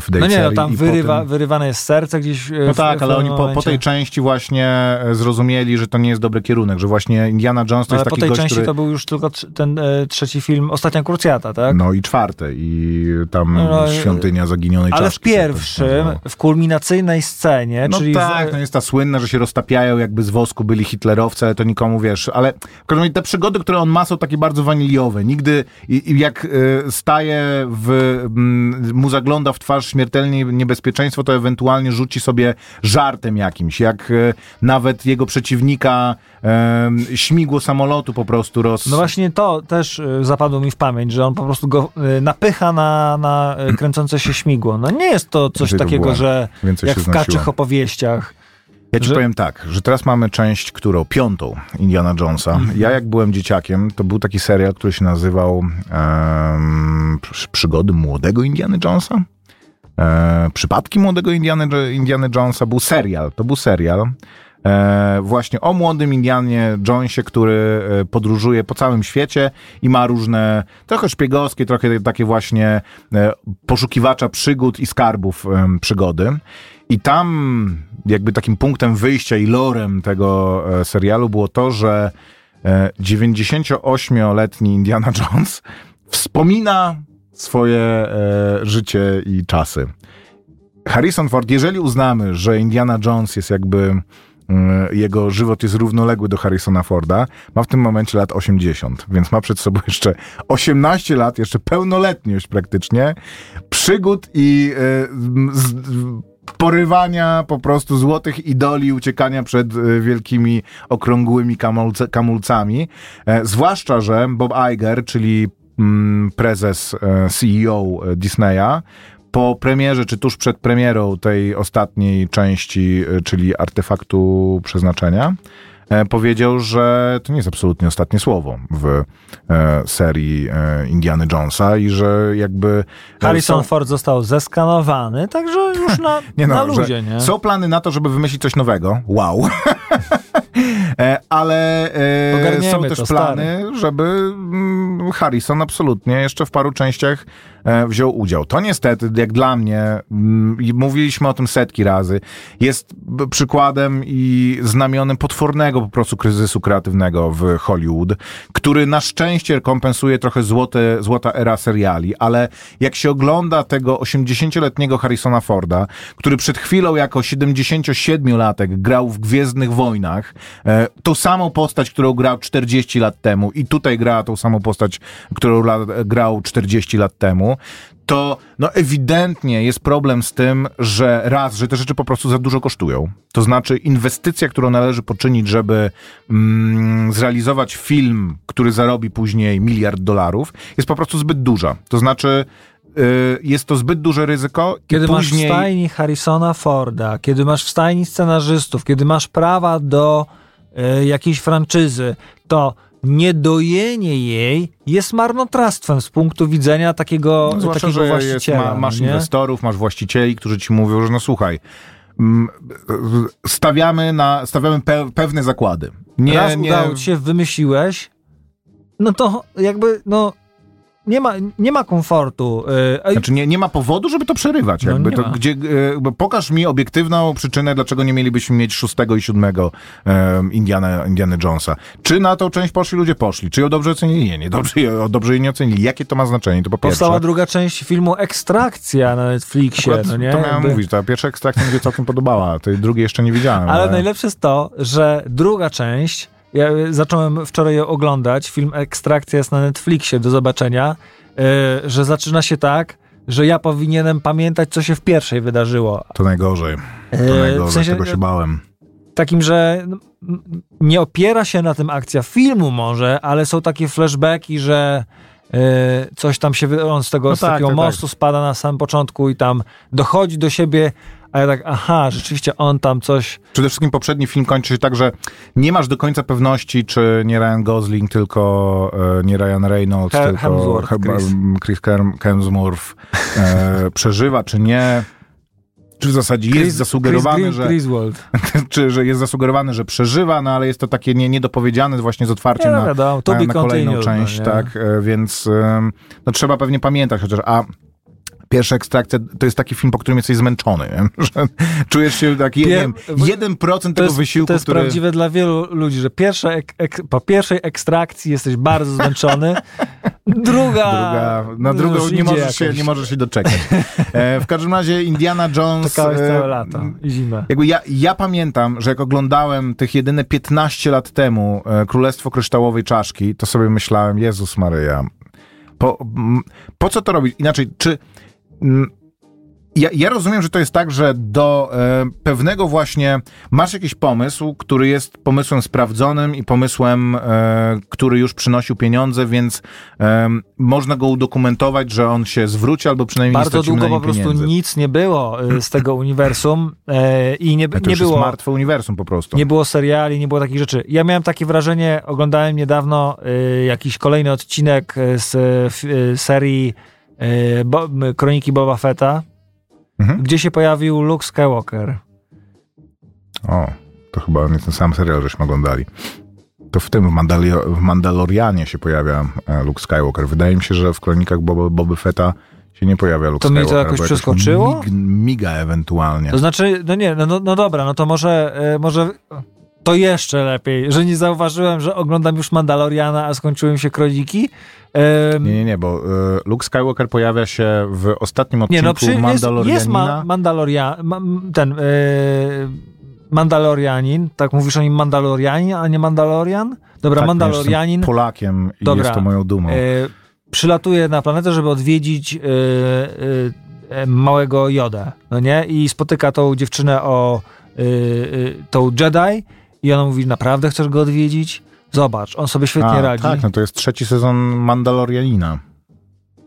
w tej No nie, no tam wyrywa, potem- wyrywane jest serce gdzieś. y, No w- tak, w ale oni po, po tej części właśnie e, zrozumieli, że to nie jest dobry kierunek, że właśnie Indiana Jones to No, ale jest po taki tej gość, części który... to był już tylko ten e, trzeci film, Ostatnia Krucjata, tak? No i czwarte i tam No, Świątynia Zaginionej Ale w Czaszki. tak pierwszym, w kulminacyjnej scenie, No czyli tak, w, to jest ta słynna, że się roztapiają, jakby z wosku byli hitlerowcy, ale to nikomu wiesz. Ale w każdym razie te przygody, które on ma, są takie bardzo waniliowe. Nigdy, jak y, staje w, mm, mu zagląda w twarz śmiertelnie niebezpieczeństwo, to ewentualnie rzuci sobie żartem jakimś. Jak y, nawet jego przeciwnika y, śmigło samolotu po prostu roz... No właśnie to też zapadło mi w pamięć, że on po prostu go napycha na, na kręcące się śmigło. No nie jest to coś Więcej takiego, że jak w kaczych opowieściach. Ja ci że- powiem tak, że teraz mamy część, którą, piątą Indiana Jonesa. Mhm. Ja jak byłem dzieciakiem, to był taki serial, który się nazywał Przy- Przygody młodego Indiana Jonesa. E, przypadki młodego Indiana, Indiana Jonesa. Był serial, to był serial. e, właśnie o młodym Indianie Jonesie, który e, podróżuje po całym świecie i ma różne, trochę szpiegowskie, trochę takie właśnie e, poszukiwacza przygód i skarbów em, przygody. I tam jakby takim punktem wyjścia i lorem tego e, serialu było to, że e, 98-letni Indiana Jones wspomina swoje e, życie i czasy. Harrison Ford, jeżeli uznamy, że Indiana Jones jest jakby mm, jego żywot jest równoległy do Harrisona Forda, ma w tym momencie lat 80, więc ma przed sobą jeszcze 18 lat, jeszcze pełnoletność praktycznie, przygód i e, z, porywania po prostu złotych idoli, uciekania przed e, wielkimi, okrągłymi kamulce, kamulcami. E, zwłaszcza, że Bob Iger, czyli mm, prezes, e, CEO Disneya, po premierze, czy tuż przed premierą tej ostatniej części, czyli artefaktu przeznaczenia, powiedział, że to nie jest absolutnie ostatnie słowo w e, serii e, Indiana Jonesa i że jakby... e, Harrison są- Ford został zeskanowany, także już na, nie no, ludzie, nie? Są plany na to, żeby wymyślić coś nowego. Wow. E, Ale e, Ogarniemy są też plany, żeby mm, Harrison absolutnie jeszcze w paru częściach e, wziął udział. To niestety, jak dla mnie, mm, mówiliśmy o tym setki razy, jest przykładem i znamionem potwornego po prostu kryzysu kreatywnego w Hollywood, który na szczęście kompensuje trochę złote, złota era seriali, ale jak się ogląda tego 80-letniego Harrisona Forda, który przed chwilą jako 77-latek grał w Gwiezdnych Wojnach, e, tą samą postać, którą grał 40 lat temu i tutaj gra tą samą postać, którą grał 40 lat temu, to no ewidentnie jest problem z tym, że raz, że te rzeczy po prostu za dużo kosztują. To znaczy inwestycja, którą należy poczynić, żeby mm, zrealizować film, który zarobi później miliard dolarów, jest po prostu zbyt duża. To znaczy y, jest to zbyt duże ryzyko Kiedy i masz w później... stajni Harrisona Forda, kiedy masz w stajni scenarzystów, kiedy masz prawa do e, jakiejś franczyzy, to niedojenie jej jest marnotrawstwem z punktu widzenia takiego, No, zwłaszcza, takiego że jest, właściciela. ma, masz nie? inwestorów, masz właścicieli, którzy ci mówią, że no słuchaj, mm, stawiamy na, stawiamy pe, pewne zakłady. Nie, Raz nie, udało ci się, wymyśliłeś, no to jakby, no nie ma, nie ma komfortu. a- Znaczy nie, nie ma powodu, żeby to przerywać. No, Jakby to, gdzie, bo pokaż mi obiektywną przyczynę, dlaczego nie mielibyśmy mieć szóstego i siódmego e, Indiana, Indiana Jonesa. Czy na tą część poszli ludzie? Poszli. Czy ją dobrze ocenili? Nie, nie. Dobrze, dobrze jej nie ocenili. Jakie to ma znaczenie? To po pierwsze. Powstała druga część filmu Ekstrakcja na Netflixie, Akurat no nie? To miałem Jakby- mówić. Ta pierwsza ekstrakcja mi się całkiem podobała. Tej drugiej jeszcze nie widziałem. Ale najlepsze jest to, że druga część, ja y, zacząłem wczoraj ją oglądać, film Ekstrakcja jest na Netflixie do zobaczenia, y, że zaczyna się tak, że ja powinienem pamiętać, co się w pierwszej wydarzyło. To najgorzej. To Y, najgorzej. w sensie Tego się bałem. takim, że nie opiera się na tym akcja filmu może, ale są takie flashbacki, że y, coś tam się, on z tego No z tak, takiego tak, mostu spada na samym początku i tam dochodzi do siebie, a ja tak, aha, rzeczywiście on tam coś Przede wszystkim poprzedni film kończy się tak, że nie masz do końca pewności, czy nie Ryan Gosling, tylko e, nie Ryan Reynolds, He- tylko Hemsworth, Hem- Chris. Chris Hem- Hemsworth e, przeżywa, czy nie. Czy w zasadzie jest Chris- zasugerowany, Chris, że, Griswold. czy, że jest zasugerowany, że przeżywa, no ale jest to takie nie, niedopowiedziane właśnie z otwarciem Nie, no na, to na, na kolejną continued, część, no tak, e, więc no, trzeba pewnie pamiętać chociaż, a Pierwsza ekstrakcja to jest taki film, po którym jesteś zmęczony. Nie? Że czujesz się tak, jeden, jeden procent To tego jest, wysiłku, to jest który... prawdziwe dla wielu ludzi, że pierwsza ek, ek, po pierwszej ekstrakcji jesteś bardzo zmęczony, druga... Druga, na drugą już nie możesz, się, nie możesz się doczekać. E, w każdym razie Indiana Jones... Czekałeś e, całe lato i zimę. Jakby ja, ja pamiętam, że jak oglądałem tych jedyne 15 lat temu e, Królestwo Kryształowej Czaszki, to sobie myślałem, Jezus Maryja, po, po co to robić? Inaczej, czy... m, Ja, ja rozumiem, że to jest tak, że do e, pewnego właśnie masz jakiś pomysł, który jest pomysłem sprawdzonym i pomysłem, e, który już przynosił pieniądze, więc e, można go udokumentować, że on się zwróci albo przynajmniej nie Bardzo długo po prostu pieniędzy. nic nie było y, z tego uniwersum e, i nie, To nie było... jest martwe uniwersum po prostu. Nie było seriali, nie było takich rzeczy. Ja miałem takie wrażenie, oglądałem niedawno jakiś kolejny odcinek z serii Bo, m, Kroniki Boba Fetta, Mhm. gdzie się pojawił Luke Skywalker. O. To chyba nie ten sam serial, żeśmy oglądali. To w tym, w, Mandalio- w Mandalorianie się pojawia e, Luke Skywalker. Wydaje mi się, że w Kronikach Boba, Boby Fetta się nie pojawia Luke To mnie to Skywalker. jakoś bo przeskoczyło? Mig, miga ewentualnie. To znaczy, no nie, no, no, no dobra, no to może, e, może to jeszcze lepiej, że nie zauważyłem, że oglądam już Mandaloriana, a skończyły się kroniki. Em, Nie, nie, nie, bo e, Luke Skywalker pojawia się w ostatnim odcinku nie, no przy, jest, Mandalorianina. jest ma, Mandalorian, ma, ten e, Mandalorianin, tak mówisz o nim Mandalorianin, a nie Mandalorian? Dobra, Tak, Mandalorianin Jestem Polakiem i Dobra. jest to moją dumą. e, przylatuje na planetę, żeby odwiedzić e, e, małego Jodę, no nie? I spotyka tą dziewczynę o tą Jedi i ona mówi, naprawdę chcesz go odwiedzić? Zobacz, on sobie świetnie A, radzi. Tak, no to jest trzeci sezon Mandalorianina.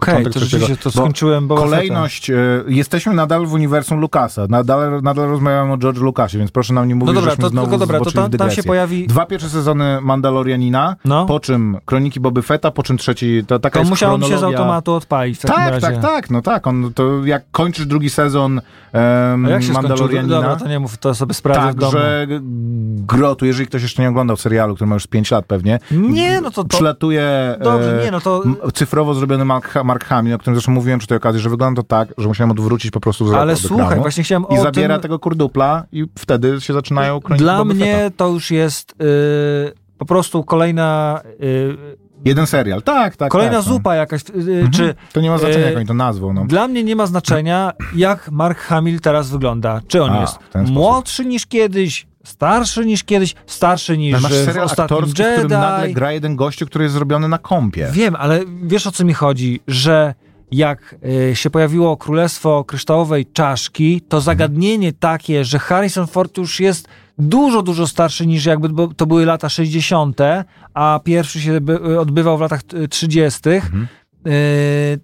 Okej, początek to rzeczywiście to. Bo skończyłem Fetta. Kolejność, e, jesteśmy nadal w uniwersum Lucasa, nadal, nadal rozmawiamy o George Lucasie, więc proszę nam nie mówić, No dobra, żeśmy to znowu tylko dobra, to w tam, tam się pojawi... Dwa pierwsze sezony Mandalorianina, No. po czym Kroniki Boby Fetta, po czym trzeci, to taka To jest musiało mi się z chronologia. automatu odpalić w Tak, razie. tak, tak, no tak, on, to jak kończysz drugi sezon um, A jak się? Mandalorianina, Dobra, to nie mów, to sobie sprawdzę w tak, domu. że Grotu, jeżeli ktoś jeszcze nie oglądał serialu, który ma już z 5 lat pewnie, Nie, no to... to przylatuje dobrze, nie, no to... cyfrowo zrobiony Mark, Mark Hamill, o którym zresztą mówiłem przy tej okazji, że wygląda to tak, że musiałem odwrócić po prostu wzrok Ale słuchaj, właśnie chciałem i zabiera tym... tego kurdupla i wtedy się zaczynają kroniki Dla mnie to już jest y, po prostu kolejna y, Jeden serial, tak, tak. kolejna tak, no. zupa jakaś, y, Mhm. czy To nie ma znaczenia, e, jak oni to nazwą. No. dla mnie nie ma znaczenia, jak Mark Hamill teraz wygląda. Czy on A, jest młodszy niż kiedyś, starszy niż kiedyś, starszy niż Ale masz w serial aktorski, w Jedi. którym nagle gra jeden gościu, który jest zrobiony na kompie. Wiem, ale wiesz o co mi chodzi, że jak y, się pojawiło Królestwo Kryształowej Czaszki, Mhm. to zagadnienie takie, że Harrison Ford już jest dużo, dużo starszy niż jakby to były lata 60., a pierwszy się by, odbywał w latach y, 30., Mhm. y,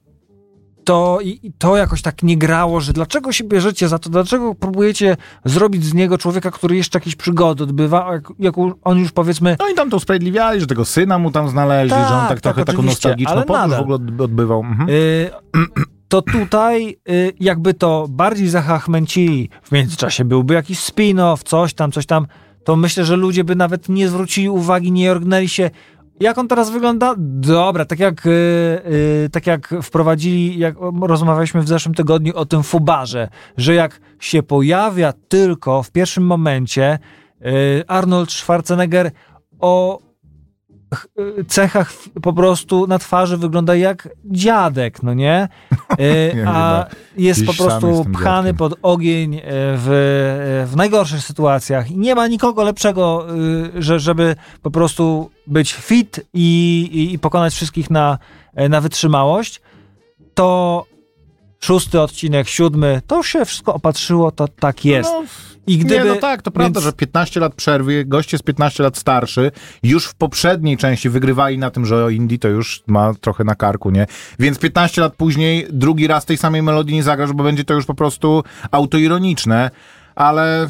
to, i, to jakoś tak nie grało, że dlaczego się bierzecie za to, dlaczego próbujecie zrobić z niego człowieka, który jeszcze jakieś przygody odbywa, jak, jak on już powiedzmy No i tam to usprawiedliwiali, że tego syna mu tam znaleźli, Tak, że on tak, tak, trochę taką oczywiście, nostalgiczną podróż w ogóle odb- odbywał. Mhm. Y, to tutaj y, jakby to bardziej zachachmęcili, w międzyczasie byłby jakiś spin-off, coś tam, coś tam, to myślę, że ludzie by nawet nie zwrócili uwagi, nie orgnęli się, jak on teraz wygląda? Dobra, tak jak, y, y, tak jak wprowadzili, jak rozmawialiśmy w zeszłym tygodniu o tym fubarze, że jak się pojawia tylko w pierwszym momencie y, Arnold Schwarzenegger o cechach po prostu na twarzy wygląda jak dziadek, no nie? Nie, A jest po prostu pchany pod ogień y, w, w najgorszych sytuacjach. I nie ma nikogo lepszego, że, żeby po prostu być fit i, i, pokonać wszystkich na, na wytrzymałość, to szósty odcinek, siódmy, to już się wszystko opatrzyło, to tak jest. No, I gdyby, nie, no tak, to prawda, więc- że 15 lat przerwy, gość jest 15 lat starszy, już w poprzedniej części wygrywali na tym, że o Indie to już ma trochę na karku, nie? Więc 15 lat później drugi raz tej samej melodii nie zagrasz, bo będzie to już po prostu autoironiczne, ale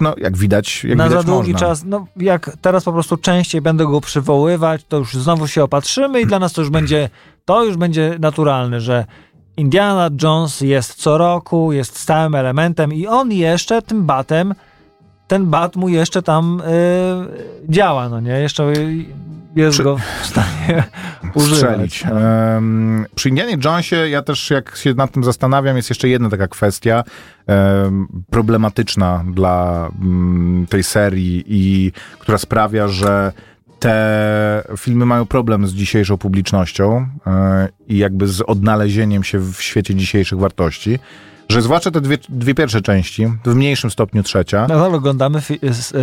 no, jak widać, jak na widać za długi można. czas, no jak teraz po prostu częściej będę go przywoływać, to już znowu się opatrzymy i dla nas to już będzie, to już będzie naturalne, że Indiana Jones jest co roku, jest stałym elementem i on jeszcze tym batem, ten bat mu jeszcze tam y, działa, no nie? Jeszcze jest Przy- go w stanie strzelić. Um, przy Indianie Jonesie ja też jak się nad tym zastanawiam, jest jeszcze jedna taka kwestia em, problematyczna dla mm, tej serii i która sprawia, że te filmy mają problem z dzisiejszą publicznością e, i jakby z odnalezieniem się w świecie dzisiejszych wartości, że zwłaszcza te dwie, dwie pierwsze części, w mniejszym stopniu trzecia, Nadal oglądamy fi-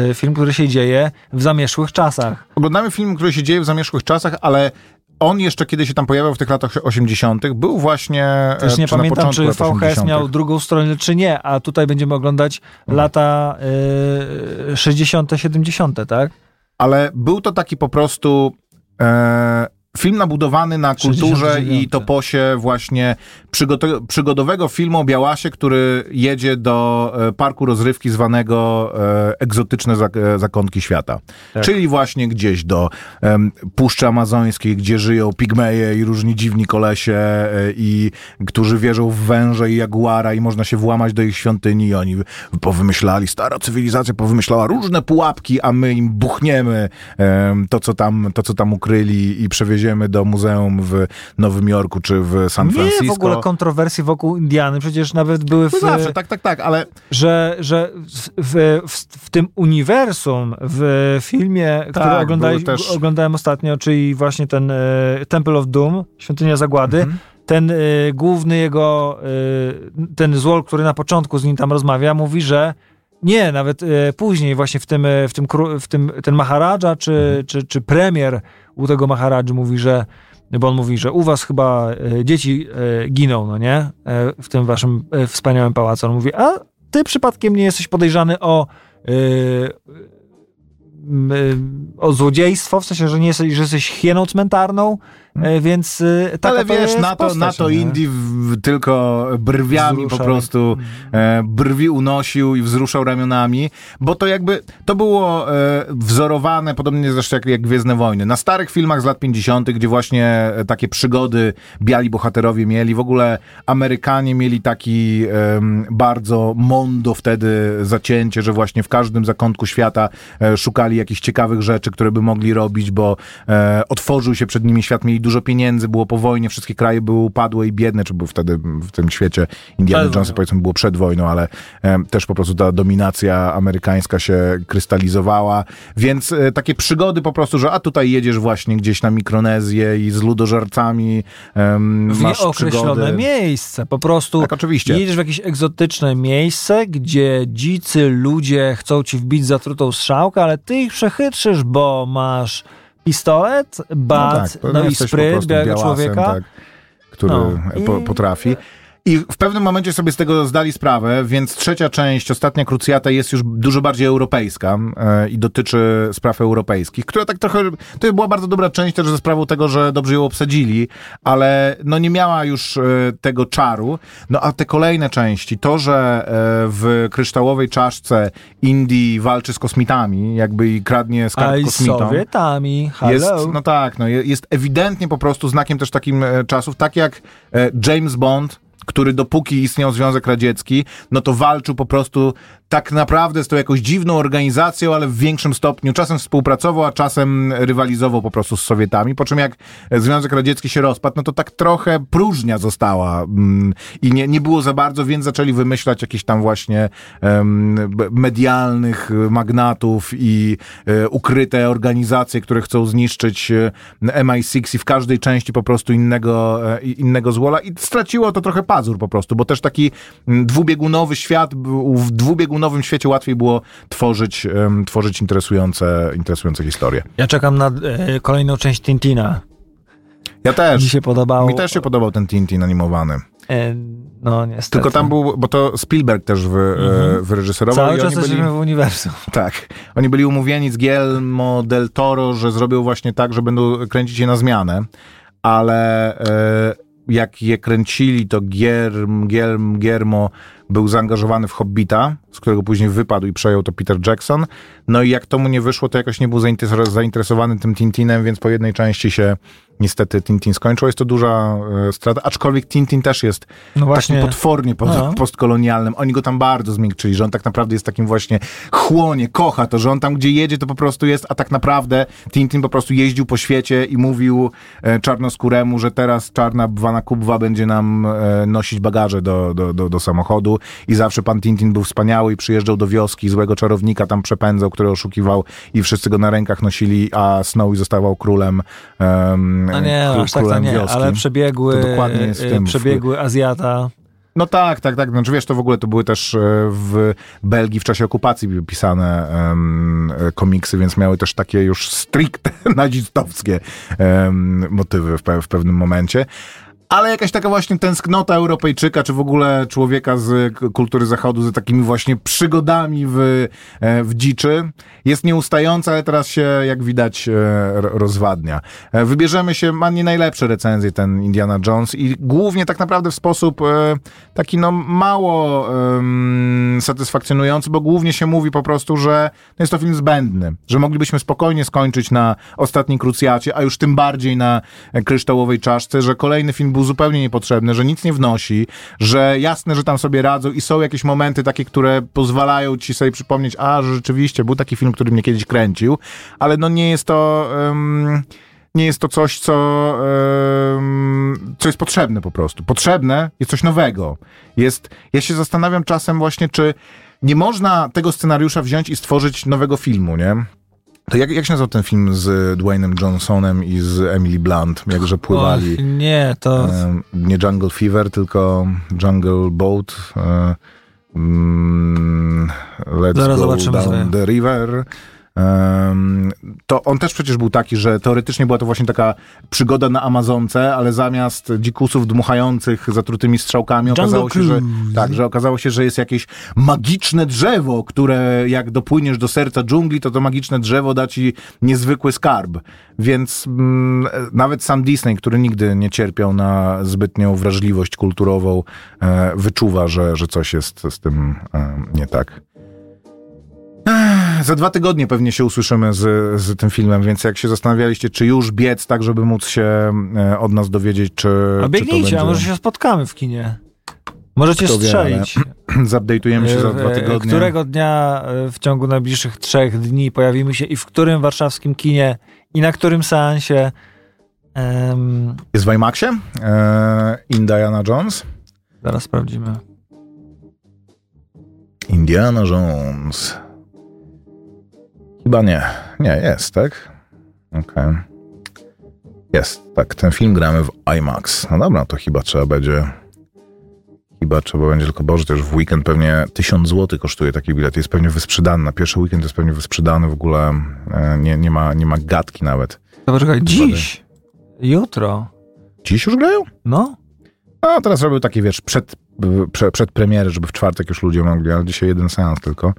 y, film, który się dzieje w zamierzchłych czasach. Oglądamy film, który się dzieje w zamierzchłych czasach, ale on jeszcze kiedy się tam pojawiał w tych latach 80., był właśnie. Też e, nie czy na pamiętam, czy VHS 80.. miał drugą stronę, czy nie, a tutaj będziemy oglądać Mhm. lata y, 60., 70., tak? Ale był to taki po prostu e, film nabudowany na kulturze 69. i toposie właśnie przygodowego filmu o Białasie, który jedzie do e, parku rozrywki zwanego e, Egzotyczne e, Zakątki Świata. Czyli właśnie gdzieś do em, Puszczy Amazońskiej, gdzie żyją pigmeje i różni dziwni kolesie, i którzy wierzą w węże i jaguara i można się włamać do ich świątyni i oni powymyślali, stara cywilizacja powymyślała różne pułapki, a my im buchniemy em, to, co tam, to, co tam ukryli i przewieziemy do muzeum w Nowym Jorku czy w San Francisco. Nie w ogóle kontrowersji wokół Indiany, przecież nawet były w... No zawsze, tak, tak, tak, ale że, że w, w, w tym uniwersum, w filmie, który Tak, były też- oglądałem ostatnio, czyli właśnie ten e, Temple of Doom, Świątynia Zagłady, Mhm. ten e, główny jego, e, ten złol, który na początku z nim tam rozmawia, mówi, że nie, nawet e, później właśnie w tym, w tym, w tym ten Maharadża, czy, Mhm. czy, czy premier u tego Maharadży mówi, że bo on mówi, że u was chyba e, dzieci e, giną, no nie? E, w tym waszym wspaniałym pałacu. On mówi, a ty przypadkiem nie jesteś podejrzany o o złodziejstwo, w sensie, że nie jesteś, że jesteś hieną cmentarną, więc e, taka Hmm. Ale wiesz, na to, na to? Indie w, tylko brwiami po Wzruszał. prostu e, brwi unosił i wzruszał ramionami, bo to jakby, to było e, wzorowane, podobnie zresztą jak, jak Gwiezdne Wojny. Na starych filmach z lat 50., gdzie właśnie e, takie przygody biali bohaterowie mieli, w ogóle Amerykanie mieli taki em, bardzo mondo wtedy zacięcie, że właśnie w każdym zakątku świata e, szukali jakichś ciekawych rzeczy, które by mogli robić, bo e, otworzył się przed nimi świat, mieli dużo pieniędzy, było po wojnie, wszystkie kraje były upadłe i biedne, czy był wtedy w tym świecie Indiana Jonesa, powiedzmy, było przed wojną, ale też po prostu ta dominacja amerykańska się krystalizowała, więc e, takie przygody po prostu, że a tutaj jedziesz właśnie gdzieś na Mikronezję i z ludożercami em, w masz nieokreślone przygody. miejsce. Po prostu Tak, oczywiście. jedziesz w jakieś egzotyczne miejsce, gdzie dzicy ludzie chcą ci wbić zatrutą strzałkę, ale ty ich przechytrzysz, bo masz pistolet, bat, no, to i jesteś po spryt białego człowieka. Tak, który No. po, I- potrafi. I w pewnym momencie sobie z tego zdali sprawę, więc trzecia część, ostatnia krucjata jest już dużo bardziej europejska e, i dotyczy spraw europejskich, która tak trochę, to była bardzo dobra część też ze sprawą tego, że dobrze ją obsadzili, ale no nie miała już e, tego czaru. No a te kolejne części, to, że e, w kryształowej czaszce Indii walczy z kosmitami, jakby i kradnie skarb kosmitom. Sowietami, hello. Jest, no tak, no, je- jest ewidentnie po prostu znakiem też takim czasów, tak jak James Bond, który dopóki istniał Związek Radziecki, no to walczył po prostu tak naprawdę z tą jakąś dziwną organizacją, ale w większym stopniu. Czasem współpracował, a czasem rywalizował po prostu z Sowietami. Po czym jak Związek Radziecki się rozpadł, no to tak trochę próżnia została mm, i nie, nie było za bardzo, więc zaczęli wymyślać jakieś tam właśnie medialnych magnatów i e, ukryte organizacje, które chcą zniszczyć e, MI6 i w każdej części po prostu innego, e, innego złola i straciło to trochę pazur po prostu, bo też taki mm, dwubiegunowy świat, w dwubiegunowym świecie łatwiej było tworzyć, tworzyć interesujące, interesujące historie. Ja czekam na e, kolejną część Tintina. Ja też. Mi się podobało. Mi też się podobał ten Tintin animowany. E, no niestety. Tylko tam był, bo to Spielberg też wy, Mhm. e, wyreżyserował Cały i czas oni byli... jesteśmy w uniwersum. Tak. Oni byli umówieni z Guillermo del Toro, że zrobią właśnie tak, że będą kręcić je na zmianę, ale e, jak je kręcili, to Gierm, Gierm, Giermo był zaangażowany w Hobbita, z którego później wypadł i przejął to Peter Jackson. No i jak to mu nie wyszło, to jakoś nie był zainteres- zainteresowany tym Tintinem, więc po jednej części się niestety Tintin skończył. Jest to duża e, strata, aczkolwiek Tintin też jest No właśnie. takim potwornie po, No. postkolonialnym. Oni go tam bardzo zmiękczyli, że on tak naprawdę jest takim właśnie chłonie, kocha to, że on tam gdzie jedzie to po prostu jest, a tak naprawdę Tintin po prostu jeździł po świecie i mówił e, czarnoskóremu, że teraz czarna bwana kubwa będzie nam e, nosić bagaże do, do, do, do samochodu i zawsze pan Tintin był wspaniały i przyjeżdżał do wioski, złego czarownika tam przepędzał, który oszukiwał i wszyscy go na rękach nosili, a Snowy zostawał królem um, No nie, kró- aż tak to nie, wioski. ale przebiegły, To dokładnie jest w e, tym. przebiegły Azjata. No tak, tak, tak. Znaczy wiesz, to w ogóle to były też e, w Belgii w czasie okupacji pisane e, komiksy, więc miały też takie już stricte nazistowskie em, motywy w, pe w pewnym momencie. Ale jakaś taka właśnie tęsknota Europejczyka, czy w ogóle człowieka z kultury zachodu, z takimi właśnie przygodami w, e, w dziczy, jest nieustająca, ale teraz się, jak widać, e, ro- rozwadnia. E, Wybierzemy się, ma nie najlepsze recenzje ten Indiana Jones i głównie tak naprawdę w sposób taki no mało em, satysfakcjonujący, bo głównie się mówi po prostu, że no jest to film zbędny, że moglibyśmy spokojnie skończyć na ostatniej krucjacie, a już tym bardziej na kryształowej czaszce, że kolejny film był zupełnie niepotrzebny, że nic nie wnosi, że jasne, że tam sobie radzą i są jakieś momenty takie, które pozwalają ci sobie przypomnieć, a że rzeczywiście był taki film, który mnie kiedyś kręcił, ale no nie jest to... em, nie jest to coś, co, em, co jest potrzebne po prostu. Potrzebne jest coś nowego. Jest, ja się zastanawiam czasem właśnie, czy nie można tego scenariusza wziąć i stworzyć nowego filmu, nie? To jak, jak się nazywał ten film z Dwaynem Johnsonem i z Emily Blunt, jakże pływali? Och, nie, to... Nie Jungle Fever, tylko Jungle Boat. E, mm, let's Zaraz go zobaczymy down sobie. the river. To on też przecież był taki, że teoretycznie była to właśnie taka przygoda na Amazonce, ale zamiast dzikusów dmuchających zatrutymi strzałkami okazało się, że, tak, że okazało się, że jest jakieś magiczne drzewo, które jak dopłyniesz do serca dżungli, to to magiczne drzewo da ci niezwykły skarb. Więc mm, nawet sam Disney, który nigdy nie cierpiał na zbytnią wrażliwość kulturową, e, wyczuwa, że, że coś jest z tym e, nie tak. Za dwa tygodnie pewnie się usłyszymy z, z tym filmem, więc jak się zastanawialiście, czy już biec, tak żeby móc się e, od nas dowiedzieć, czy, A czy to biegnijcie, będzie... a może się spotkamy w kinie. Możecie Kto strzelić. Zupdate'ujemy się za dwa E, tygodnie. Którego dnia e, w ciągu najbliższych trzech dni pojawimy się i w którym warszawskim kinie i na którym seansie. Em, Jest w IMAXie? E, Indiana Jones? zaraz sprawdzimy. Indiana Jones. Chyba nie. Nie, jest, tak? Okej. Jest, tak. Ten film gramy w IMAX. No dobra, to chyba trzeba będzie... Chyba trzeba będzie, tylko Boże, już w weekend pewnie 1000 zł kosztuje taki bilet. Jest pewnie wysprzedany. Na pierwszy weekend jest pewnie wysprzedany. W ogóle e, nie, nie, ma, nie ma gadki nawet. To poczekaj, dziś. Jutro. Dziś już grają? No. A teraz robił takie, wiesz, przed, prze, przed premiery, żeby w czwartek już ludzie mogli, ale dzisiaj jeden seans tylko.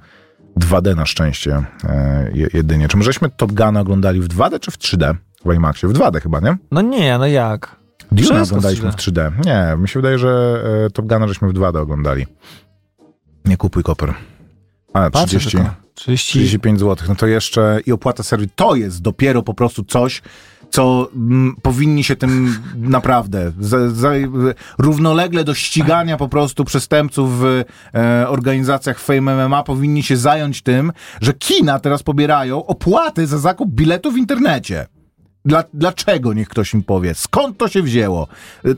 2D na szczęście e, je- jedynie. Czy my żeśmy Top Guna oglądali w 2D czy w 3D? W IMAXie? W 2D chyba, nie? No nie, no jak? Dune oglądaliśmy w 3D. Nie, mi się wydaje, że e, Top Guna żeśmy w 2D oglądali. Nie kupuj koper. A, Patrzę 30, tylko. 30. 35 zł. No to jeszcze i opłata serwis. To jest dopiero po prostu coś, co mm, powinni się tym naprawdę równolegle do ścigania po prostu przestępców w e, organizacjach Fame MMA powinni się zająć tym, że kina teraz pobierają opłaty za zakup biletu w internecie. Dla, dlaczego, niech ktoś im powie? Skąd to się wzięło?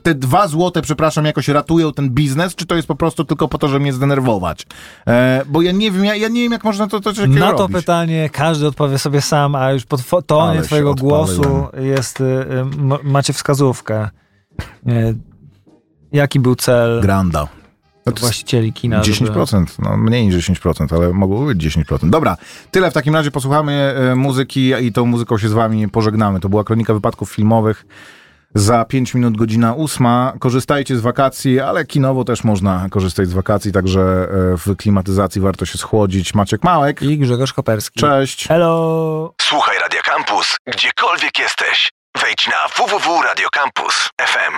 Te dwa złote, przepraszam, jakoś ratują ten biznes, czy to jest po prostu tylko po to, żeby mnie zdenerwować? E, bo ja nie wiem, ja, ja nie wiem, jak można to, to takiego Na to robić. pytanie każdy odpowie sobie sam, a już pod tonie Ale twojego głosu jest, y, y, macie wskazówkę. Y, Jaki był cel Granda. No jest właścicieli kina? żeby- 10%, no mniej niż 10%, ale mogło być 10%. Dobra, tyle w takim razie posłuchamy e, muzyki i tą muzyką się z wami pożegnamy. To była kronika wypadków filmowych. Za 5 minut godzina ósma. Korzystajcie z wakacji, ale kinowo też można korzystać z wakacji, także e, w klimatyzacji warto się schłodzić. Maciek Małek, I Grzegorz Koperski. cześć. Hello! Słuchaj Radio Campus, gdziekolwiek jesteś. Wejdź na www.radiocampus.fm.